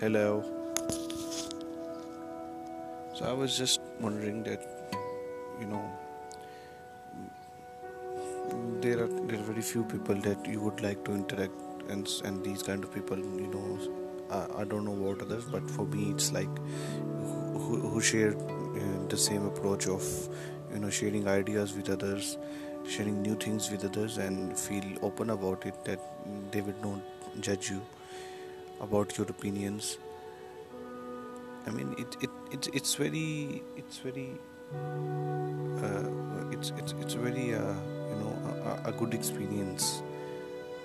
Hello. So I was just wondering that, you know, there are there are very few people that you would like to interact and and these kind of people, you know, I, I don't know about others, but for me it's like who, who share uh, the same approach of, you know, sharing ideas with others, sharing new things with others, and feel open about it that they will not judge you about your opinions. I mean it, it, it it's very it's very uh, it's, it's it's a very uh, you know a, a good experience.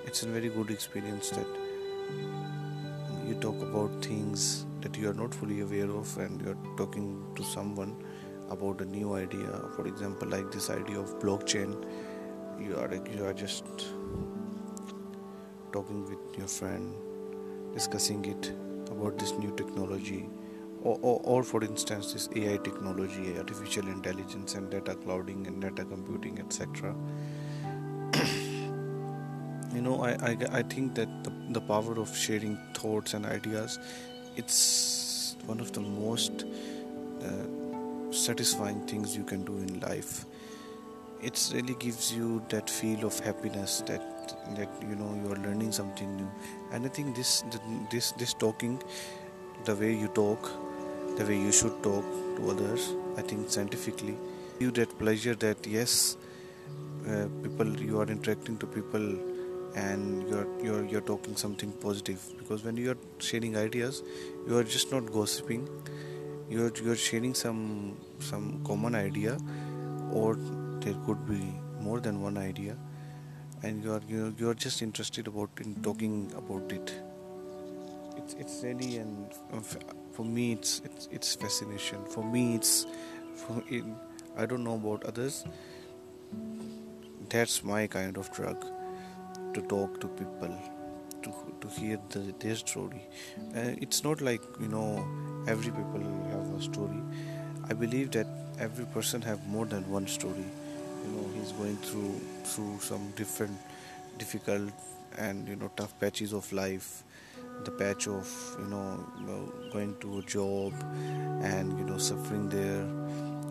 It's a very good experience that you talk about things that you are not fully aware of and you're talking to someone about a new idea. For example like this idea of blockchain you are you are just talking with your friend discussing it about this new technology. Or, or, or, for instance this ai technology artificial intelligence and data clouding and data computing etc you know I, I, I think that the, the power of sharing thoughts and ideas it's one of the most uh, satisfying things you can do in life it really gives you that feel of happiness that that you know you are learning something new. And i think this this this talking the way you talk the way you should talk to others i think scientifically you that pleasure that yes uh, people you are interacting to people and you're you're you're talking something positive. Because when you are sharing ideas you are just not gossiping. You're you're sharing some some common idea or there could be more than one idea and you are you you are just interested about in talking about it. It's it's really and for me it's it's it's fascination. For me it's for it, i don't know about others. That's my kind of drug to talk to people to to hear the, their story. Uh, it's not like you know every people have a story. I believe that every person have more than one story you know he's going through through some different difficult and you know tough patches of life. The patch of you know, going to a job and you know suffering there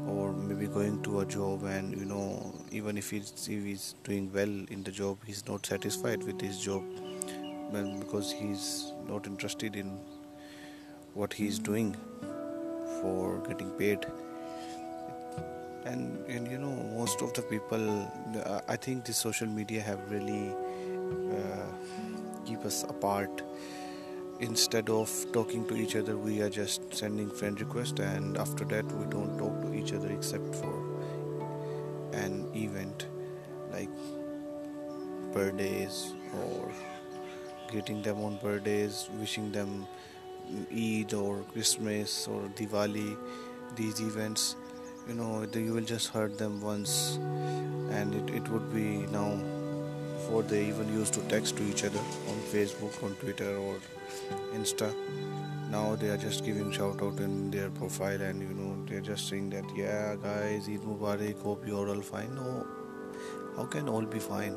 or maybe going to a job and you know even if he's, if he's doing well in the job he's not satisfied with his job. Because he's not interested in what he's doing for getting paid and and you know most of the people uh, i think the social media have really uh, keep us apart. Instead of talking to each other we are just sending friend request and after that we don't talk to each other except for an event like birthdays or greeting them on birthdays wishing them eid or christmas or diwali these events you know you will just hurt them once and it, it would be now before they even used to text to each other on facebook on twitter or insta. Now they are just giving shout out in their profile and you know they're just saying that yeah guys eid mubarak hope you're all fine. No. How can all be fine?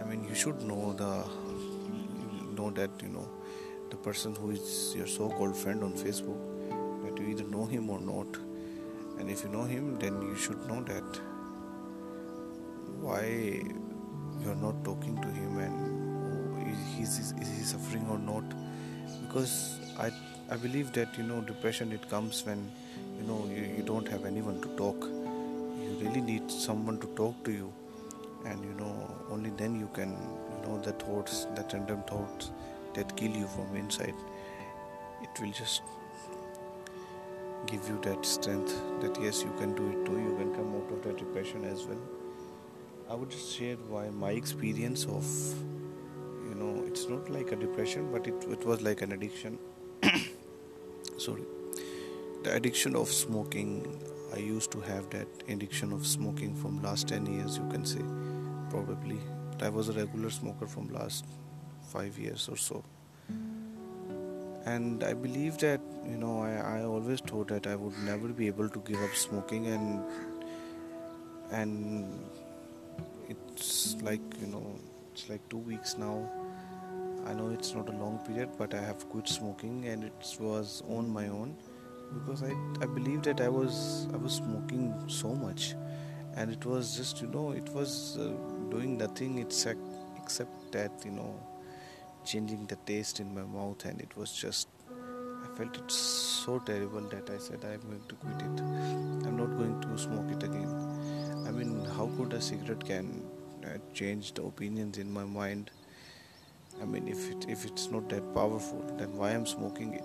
I mean you should know the know that you know the person who is your so-called friend on facebook that you either know him or not and if you know him then you should know that why you're not talking to him and is, is, is he suffering or not. Because I, I believe that you know depression it comes when you know you, you don't have anyone to talk. You really need someone to talk to you. And you know only then you can you know the thoughts the random thoughts that kill you from inside. It will just give you that strength that yes you can do it too. You can come out of that depression as well. I would just share why my experience of you know it's not like a depression but it, it was like an addiction. Sorry. The addiction of smoking i used to have that addiction of smoking from last 10 years you can say probably. But i was a regular smoker from last 5 years or so and i believe that you know I, I always thought that i would never be able to give up smoking and and it's like you know it's like two weeks now. I know it's not a long period, but I have quit smoking, and it was on my own because I, I believe that I was I was smoking so much, and it was just you know it was uh, doing nothing except except that you know changing the taste in my mouth, and it was just I felt it so terrible that I said I'm going to quit it. I'm not going to smoke it again. I mean, how could a cigarette can uh, change the opinions in my mind? I mean, if it, if it's not that powerful, then why I'm smoking it?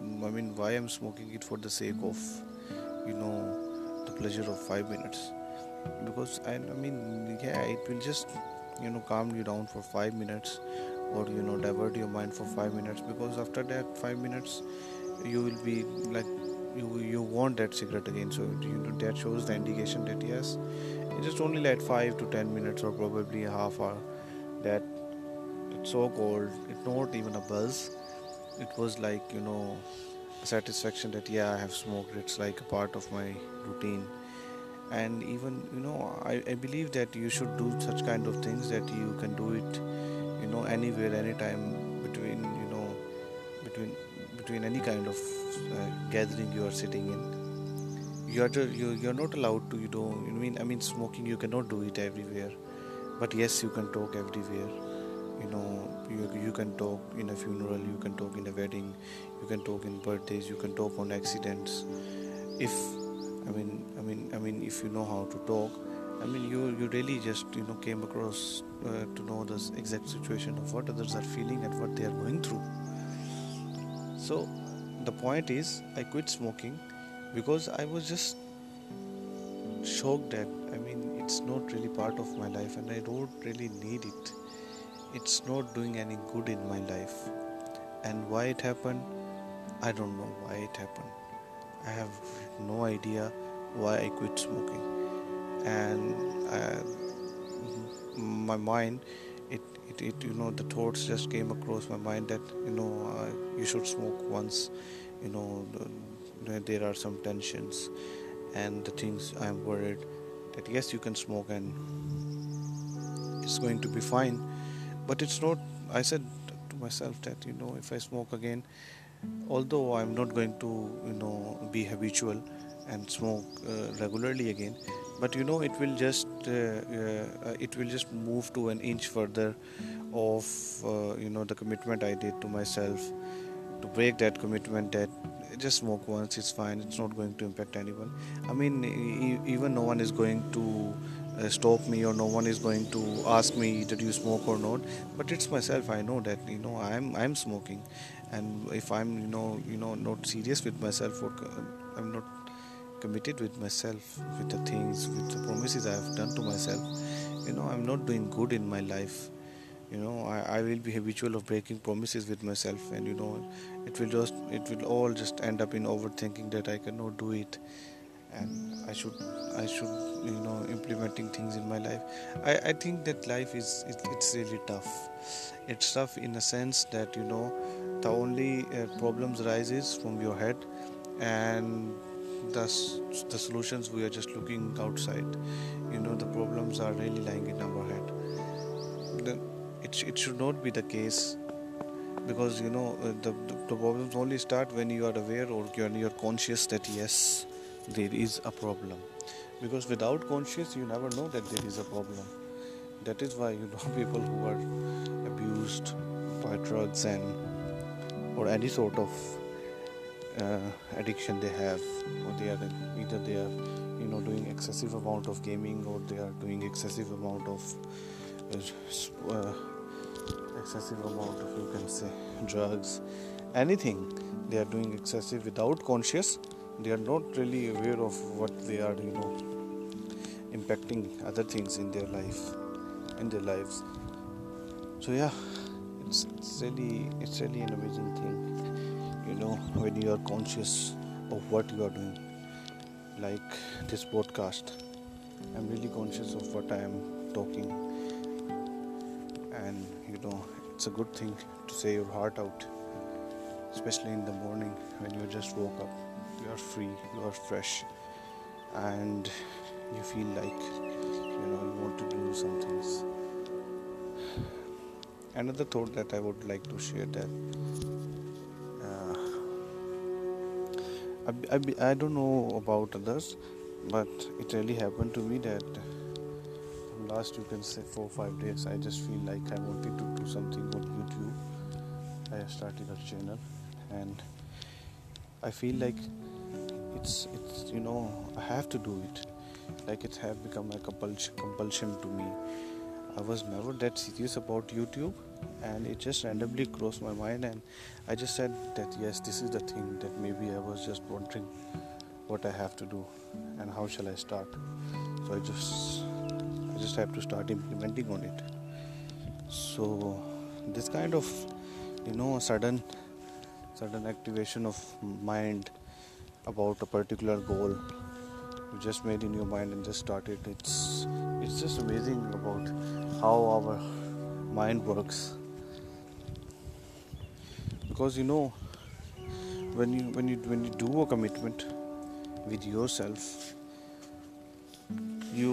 I mean, why I'm smoking it for the sake of, you know, the pleasure of five minutes? Because I, I mean, yeah, it will just, you know, calm you down for five minutes, or you know, divert your mind for five minutes. Because after that five minutes, you will be like, you you want that cigarette again. So you know that shows the indication that yes, it just only like five to ten minutes, or probably a half hour. That it's so cold. It's not even a buzz. It was like you know satisfaction that yeah I have smoked. It's like a part of my routine. And even you know I, I believe that you should do such kind of things that you can do it know anywhere anytime between you know between between any kind of uh, gathering you are sitting in you are just, you you're not allowed to you know you mean I mean smoking you cannot do it everywhere. But yes you can talk everywhere. You know you, you can talk in a funeral you can talk in a wedding you can talk in birthdays you can talk on accidents. If i mean i mean i mean if you know how to talk i mean you you really just you know came across uh, to know the exact situation of what others are feeling and what they are going through. So the point is i quit smoking because i was just shocked that i mean it's not really part of my life and i don't really need it. It's not doing any good in my life. And why it happened i don't know why it happened. I have no idea why i quit smoking and I, my mind it, it, it you know the thoughts just came across my mind that you know uh, you should smoke once you know there are some tensions and the things i'm worried that yes you can smoke and it's going to be fine. But it's not i said to myself that you know if i smoke again although i'm not going to you know be habitual and smoke uh, regularly again but you know it will just uh, uh, it will just move to an inch further of uh, you know the commitment i did to myself. To break that commitment that just smoke once it's fine it's not going to impact anyone. I mean e- even no one is going to uh, stop me or no one is going to ask me did you smoke or not. But it's myself i know that you know i'm i'm smoking. And if i'm you know you know not serious with myself or i'm not committed with myself with the things with the promises i have done to myself. You know i'm not doing good in my life. You know I, I will be habitual of breaking promises with myself and you know it will just it will all just end up in overthinking that i cannot do it. And i should i should you know implementing things in my life. I, I think that life is it, it's really tough. It's tough in a sense that you know the only uh, problems rises from your head and the, the solutions we are just looking outside you know the problems are really lying in our head. The, it, it should not be the case because you know uh, the, the, the problems only start when you are aware or you're, you're conscious that yes there is a problem. Because without conscious you never know that there is a problem. That is why you know people who are abused by drugs and or any sort of addiction they have or they are either they are you know doing excessive amount of gaming or they are doing excessive amount of uh, uh excessive amount of you can say drugs. Anything they are doing excessive without conscious they are not really aware of what they are you know impacting other things in their life in their lives. So yeah it's, it's really it's really an amazing thing know when you are conscious of what you are doing like this podcast i'm really conscious of what i am talking. And you know it's a good thing to say your heart out especially in the morning when you just woke up. You are free you are fresh and you feel like you know you want to do some things. Another thought that I would like to share that I, I, I don't know about others but it really happened to me that last you can say four five days I just feel like I wanted to do something on YouTube. I started a channel and I feel like it's it's you know I have to do it. Like it have become like a compulsion compulsion to me. I was never that serious about YouTube and it just randomly crossed my mind and I just said that yes this is the thing that maybe I was just wondering what I have to do and how shall I start. So I just I just have to start implementing on it. So this kind of you know sudden sudden activation of mind about a particular goal you just made in your mind and just started. It's it's just amazing about how our mind works because you know when you when you when you do a commitment with yourself you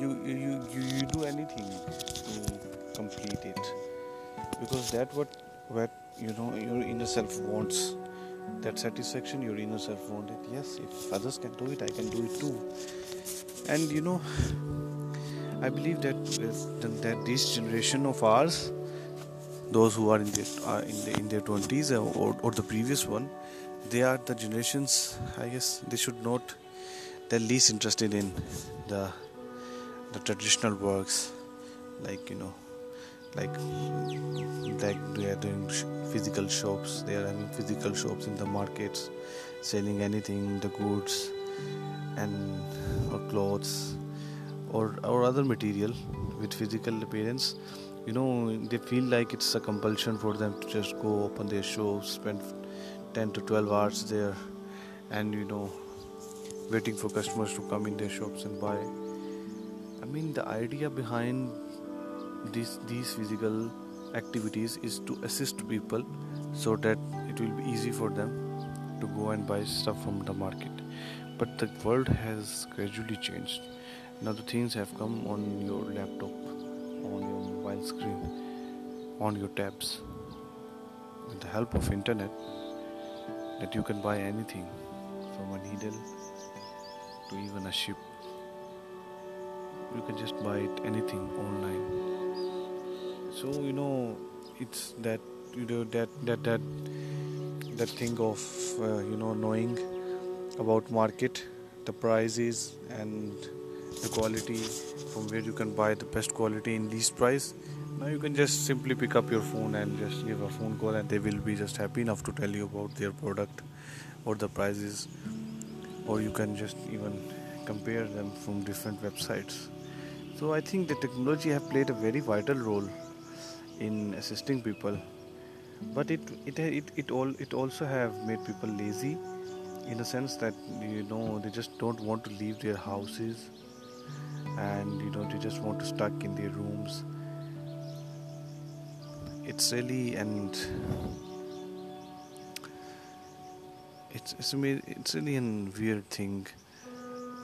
you you you, you do anything to complete it. Because that what what you know your inner self wants. That satisfaction your inner self wanted yes if others can do it i can do it too. And you know i believe that that this generation of ours those who are in their uh, in, the, in their 20s or, or the previous one they are the generations i guess they should not they're least interested in the the traditional works like you know like like they are doing physical shops they are having physical shops in the markets selling anything the goods and or clothes or or other material with physical appearance you know they feel like it's a compulsion for them to just go open their shops spend 10 to 12 hours there and you know waiting for customers to come in their shops and buy. I mean the idea behind these these physical activities is to assist people so that it will be easy for them to go and buy stuff from the market. But the world has gradually changed. Now the things have come on your laptop screen on your tabs. With the help of internet that you can buy anything from a needle to even a ship. You can just buy it anything online. So you know it's that you know that that that that thing of uh, you know knowing about market the prices and the quality from where you can buy the best quality in least price. Now you can just simply pick up your phone and just give a phone call and they will be just happy enough to tell you about their product or the prices or you can just even compare them from different websites. So i think the technology have played a very vital role in assisting people. But it it it, it all it also have made people lazy in the sense that you know they just don't want to leave their houses and you know they just want to stuck in their rooms. It's really and it's it's, it's really a weird thing.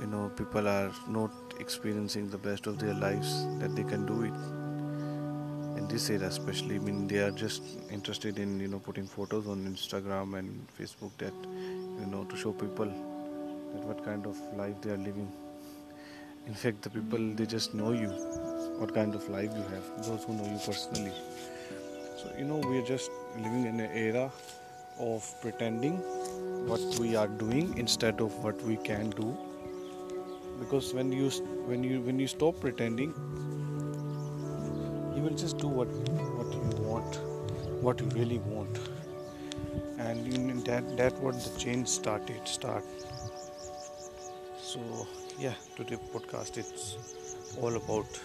You know people are not experiencing the best of their lives that they can do it. And this era especially i mean they are just interested in you know putting photos on instagram and facebook that you know to show people that what kind of life they are living in fact the people they just know you what kind of life you have those who know you personally. So you know we are just living in an era of pretending what we are doing instead of what we can do. Because when you when you when you stop pretending you will just do what what you want what you really want. And in that that what the change started start. So yeah today podcast it's all about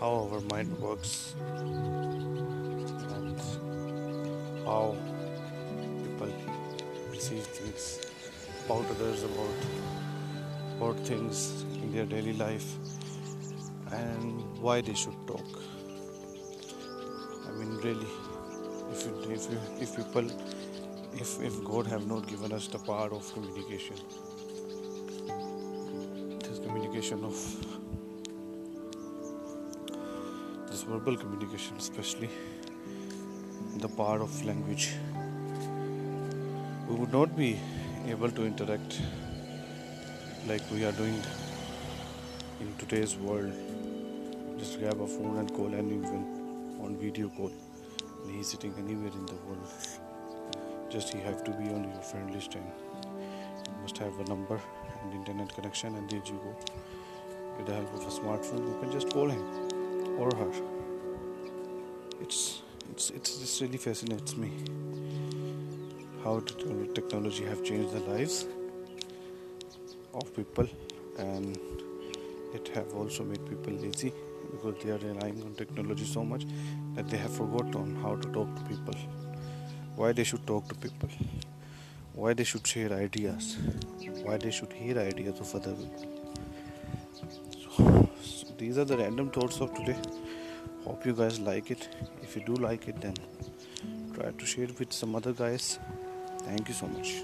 how our mind works and how people perceive things about others about about things in their daily life and why they should talk. I mean, really, if you, if you, if people, if if God have not given us the power of communication, communication of verbal communication, especially the part of language. We would not be able to interact like we are doing in today's world. Just grab a phone and call anyone on video call. And he's sitting anywhere in the world. Just he have to be on your friend list and you must have a number and internet connection and there you go. With the help of a smartphone, you can just call him or her. It's it's it's just really fascinates me how technology have changed the lives of people and it have also made people lazy because they are relying on technology so much that they have forgotten how to talk to people why they should talk to people why they should share ideas? Why they should hear ideas of other people? So, so these are the random thoughts of today. Hope you guys like it. If you do like it then try to share it with some other guys. Thank you so much